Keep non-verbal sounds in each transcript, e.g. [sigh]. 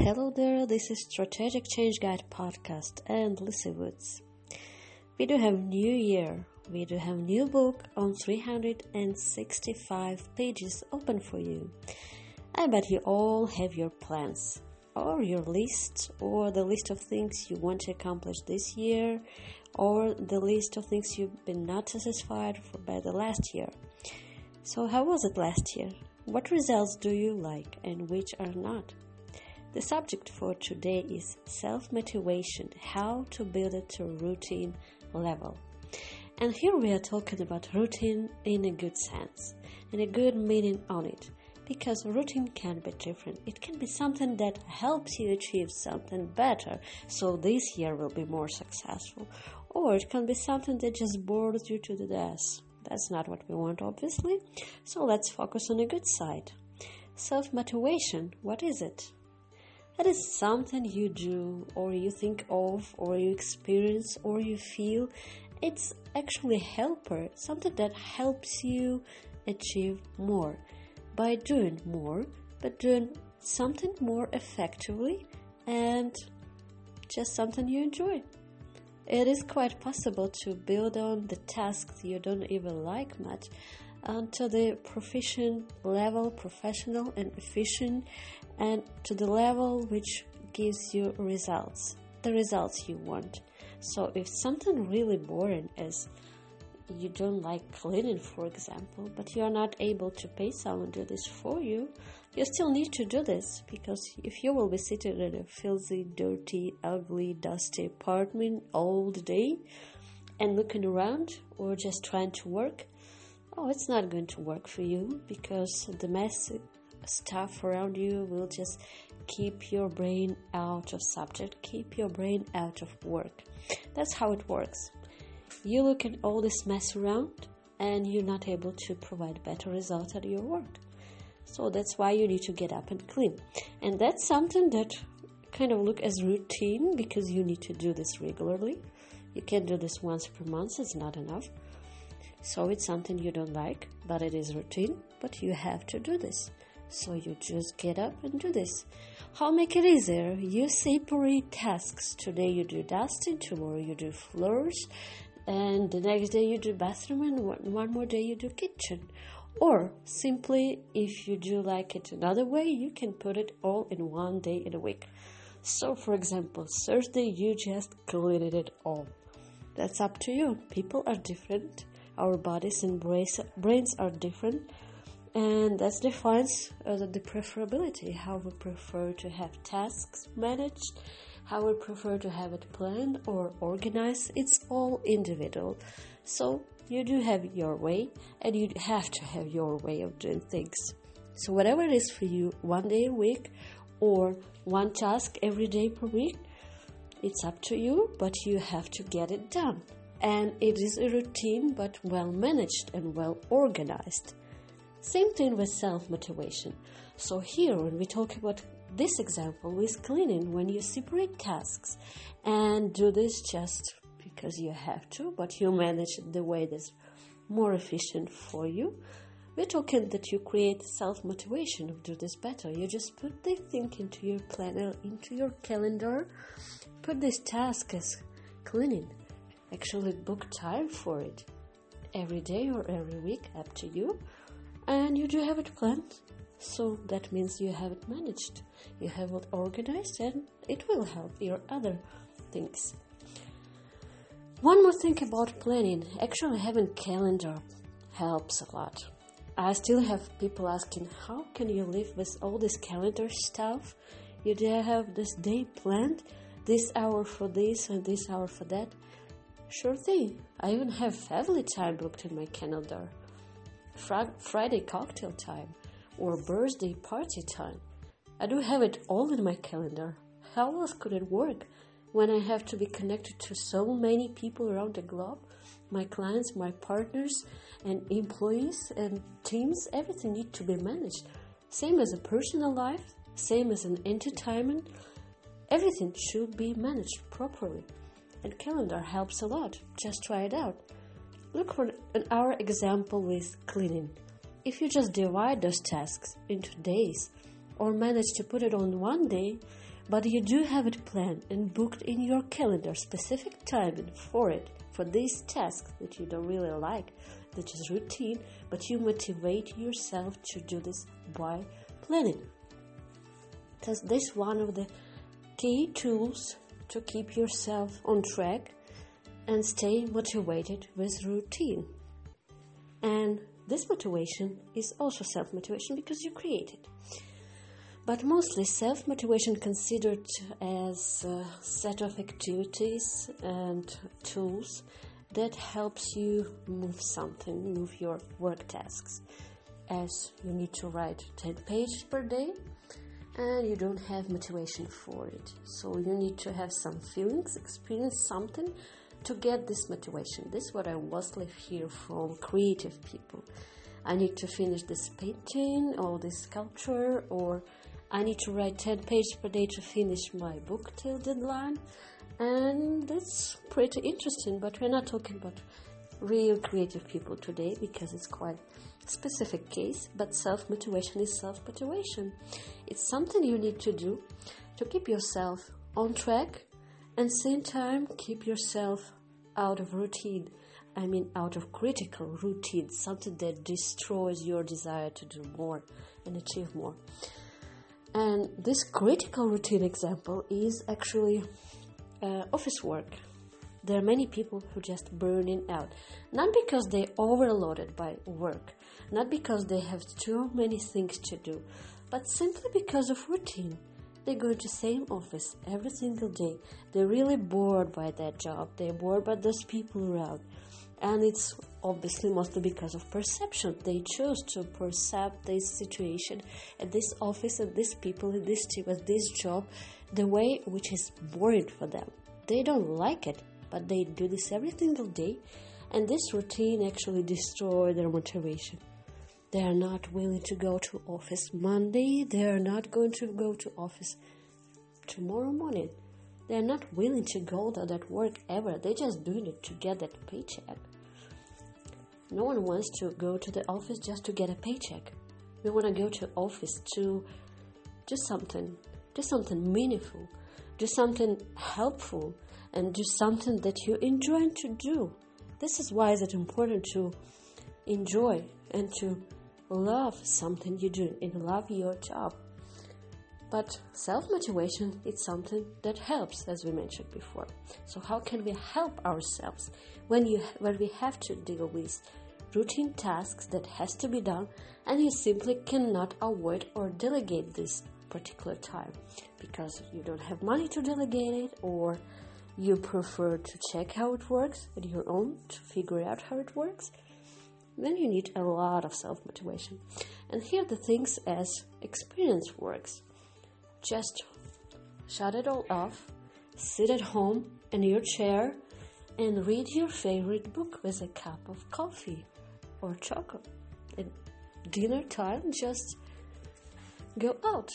Hello there, this is Strategic Change Guide podcast and Lucy Woods. We do have new year. We do have new book on 365 pages open for you. I bet you all have your plans or your list or the list of things you want to accomplish this year or the list of things you've been not satisfied for by the last year. So how was it last year? What results do you like and which are not? The subject for today is self motivation how to build it to routine level. And here we are talking about routine in a good sense and a good meaning on it because routine can be different. It can be something that helps you achieve something better, so this year will be more successful, or it can be something that just bores you to the death. That's not what we want, obviously. So let's focus on the good side. Self motivation, what is it? It is something you do, or you think of, or you experience, or you feel. It's actually helper, something that helps you achieve more by doing more, but doing something more effectively and just something you enjoy. It is quite possible to build on the tasks you don't even like much um, until the proficient level, professional and efficient, and to the level which gives you results, the results you want. So, if something really boring is you don't like cleaning, for example, but you are not able to pay someone to do this for you, you still need to do this because if you will be sitting in a filthy, dirty, ugly, dusty apartment all the day and looking around or just trying to work, oh, it's not going to work for you because the mess stuff around you will just keep your brain out of subject, keep your brain out of work. That's how it works. You look at all this mess around and you're not able to provide better results at your work. So that's why you need to get up and clean. And that's something that kind of look as routine because you need to do this regularly. You can't do this once per month, it's not enough. So it's something you don't like, but it is routine, but you have to do this. So you just get up and do this. How make it easier? You separate tasks. Today you do dusting, tomorrow you do floors, and the next day you do bathroom, and one more day you do kitchen. Or simply, if you do like it another way, you can put it all in one day in a week. So, for example, Thursday you just cleaned it all. That's up to you. People are different our bodies and brains are different and that defines uh, the preferability how we prefer to have tasks managed how we prefer to have it planned or organized. It's all individual. So you do have your way and you have to have your way of doing things. So whatever it is for you one day a week or one task every day per week it's up to you but you have to get it done. And it is a routine but well managed and well organized. Same thing with self motivation. So, here when we talk about this example with cleaning, when you separate tasks and do this just because you have to, but you manage it the way that's more efficient for you, we're talking that you create self motivation to do this better. You just put the thing into your planner, into your calendar, put this task as cleaning actually book time for it every day or every week up to you and you do have it planned. So that means you have it managed. You have it organized and it will help your other things. One more thing about planning. Actually having calendar helps a lot. I still have people asking how can you live with all this calendar stuff? You do have this day planned this hour for this and this hour for that. Sure thing. I even have family time booked in my calendar. Fr- Friday cocktail time or birthday party time. I do have it all in my calendar. How else could it work when I have to be connected to so many people around the globe? My clients, my partners, and employees and teams, everything needs to be managed. Same as a personal life, same as an entertainment, everything should be managed properly and calendar helps a lot. Just try it out. Look for an our example with cleaning. If you just divide those tasks into days or manage to put it on one day, but you do have it planned and booked in your calendar, specific time for it, for these tasks that you don't really like, that is routine, but you motivate yourself to do this by planning. Because this is one of the key tools to keep yourself on track and stay motivated with routine. And this motivation is also self motivation because you create it. But mostly self motivation considered as a set of activities and tools that helps you move something, move your work tasks. As you need to write 10 pages per day and you don't have motivation for it. So you need to have some feelings, experience something to get this motivation. This is what I mostly hear from creative people. I need to finish this painting or this sculpture, or I need to write 10 pages per day to finish my book till deadline. And that's pretty interesting, but we're not talking about real creative people today because it's quite specific case, but self motivation is self motivation. It's something you need to do to keep yourself on track and same time keep yourself out of routine. I mean, out of critical routine, something that destroys your desire to do more and achieve more. And this critical routine example is actually uh, office work there are many people who just burning out, not because they're overloaded by work, not because they have too many things to do, but simply because of routine. They go to same office every single day. They're really bored by that job. They're bored by those people around. And it's obviously mostly because of perception. They chose to perceive this situation at this office and these people in this team at this job the way which is boring for them. They don't like it but they do this every single day, and this routine actually destroys their motivation. They are not willing to go to office Monday, they are not going to go to office tomorrow morning. They are not willing to go to that work ever. They're just doing it to get that paycheck. No one wants to go to the office just to get a paycheck. We want to go to office to do something, do something meaningful, do something helpful, and do something that you enjoy to do. This is why it's important to enjoy and to love something you do and love your job. But self motivation is something that helps, as we mentioned before. So how can we help ourselves when you when we have to deal with routine tasks that has to be done and you simply cannot avoid or delegate this particular time because you don't have money to delegate it or you prefer to check how it works at your own to figure out how it works, then you need a lot of self motivation. And here the things as experience works. Just shut it all off, sit at home in your chair, and read your favorite book with a cup of coffee or chocolate. At dinner time, just go out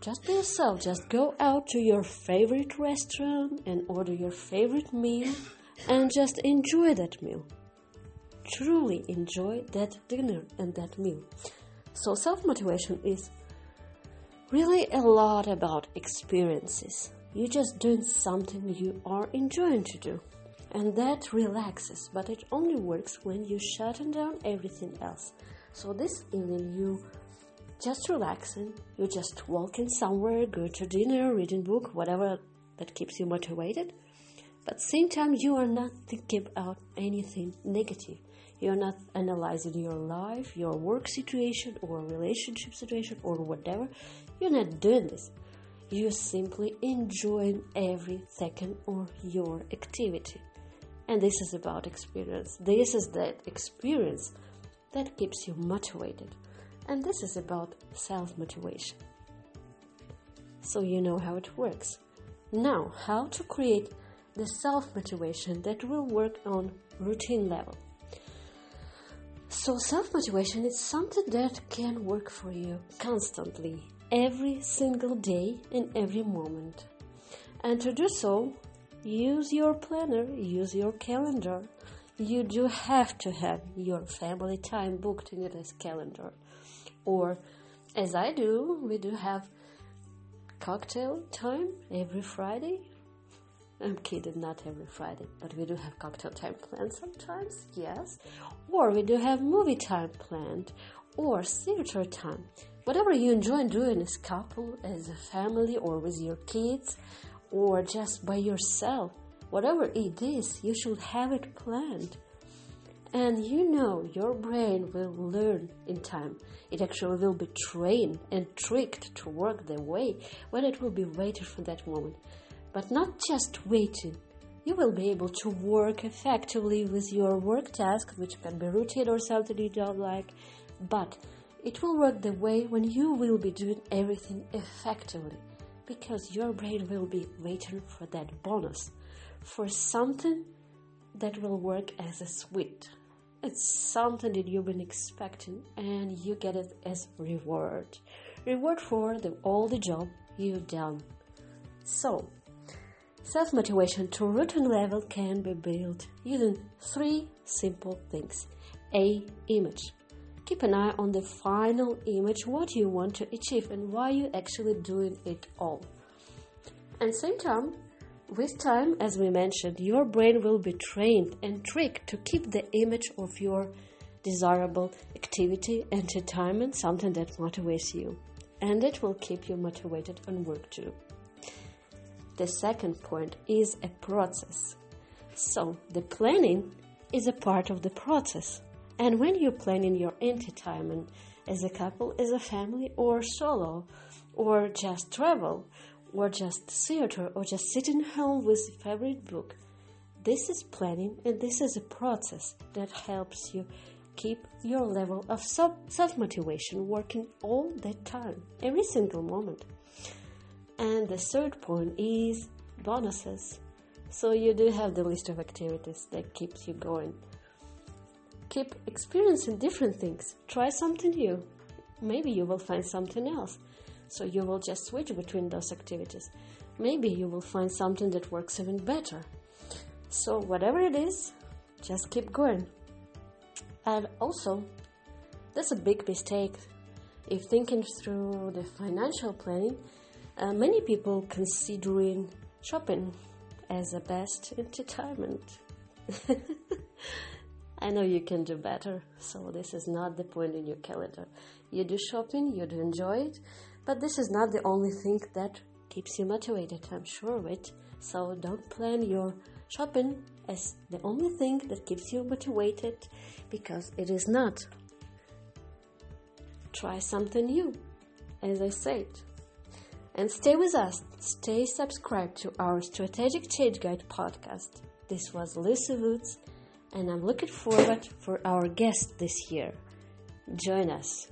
just be yourself. Just go out to your favorite restaurant and order your favorite meal and just enjoy that meal. Truly enjoy that dinner and that meal. So, self motivation is really a lot about experiences. You're just doing something you are enjoying to do. And that relaxes, but it only works when you shut down everything else. So, this evening, you just relaxing. You're just walking somewhere, go to dinner, reading book, whatever that keeps you motivated. But same time, you are not thinking about anything negative. You're not analyzing your life, your work situation, or relationship situation, or whatever. You're not doing this. You're simply enjoying every second of your activity. And this is about experience. This is that experience that keeps you motivated and this is about self motivation. So you know how it works. Now, how to create the self motivation that will work on routine level. So, self motivation is something that can work for you constantly, every single day, in every moment. And to do so, use your planner, use your calendar. You do have to have your family time booked in this calendar or as I do, we do have cocktail time every Friday. I'm kidding, not every Friday, but we do have cocktail time planned sometimes, yes. Or we do have movie time planned, or theater time. Whatever you enjoy doing as a couple, as a family, or with your kids, or just by yourself, whatever it is, you should have it planned. And you know your brain will learn in time. It actually will be trained and tricked to work the way when it will be waiting for that moment. But not just waiting. You will be able to work effectively with your work task, which can be routine or something don't like, but it will work the way when you will be doing everything effectively because your brain will be waiting for that bonus, for something that will work as a sweet. It's something that you've been expecting and you get it as reward. Reward for the, all the job you've done. So, self motivation to routine level can be built using three simple things. A image. Keep an eye on the final image, what you want to achieve and why you're actually doing it all. And same time, with time, as we mentioned, your brain will be trained and tricked to keep the image of your desirable activity, entertainment, something that motivates you. And it will keep you motivated on work too. The second point is a process. So, the planning is a part of the process. And when you're planning your entertainment as a couple, as a family, or solo, or just travel, or just theater or just sitting home with a favorite book. This is planning and this is a process that helps you keep your level of self motivation working all the time, every single moment. And the third point is bonuses. So you do have the list of activities that keeps you going. Keep experiencing different things. Try something new. Maybe you will find something else. So you will just switch between those activities. Maybe you will find something that works even better. So, whatever it is, just keep going. And also, that's a big mistake. If thinking through the financial planning, uh, many people considering shopping as a best entertainment. [laughs] I know you can do better, so this is not the point in your calendar. You do shopping, you do enjoy it, but this is not the only thing that keeps you motivated, I'm sure of it. So don't plan your shopping as the only thing that keeps you motivated because it is not. Try something new, as I said. And stay with us. Stay subscribed to our Strategic Change Guide podcast. This was Lisa Woods, and I'm looking forward for our guest this year. Join us.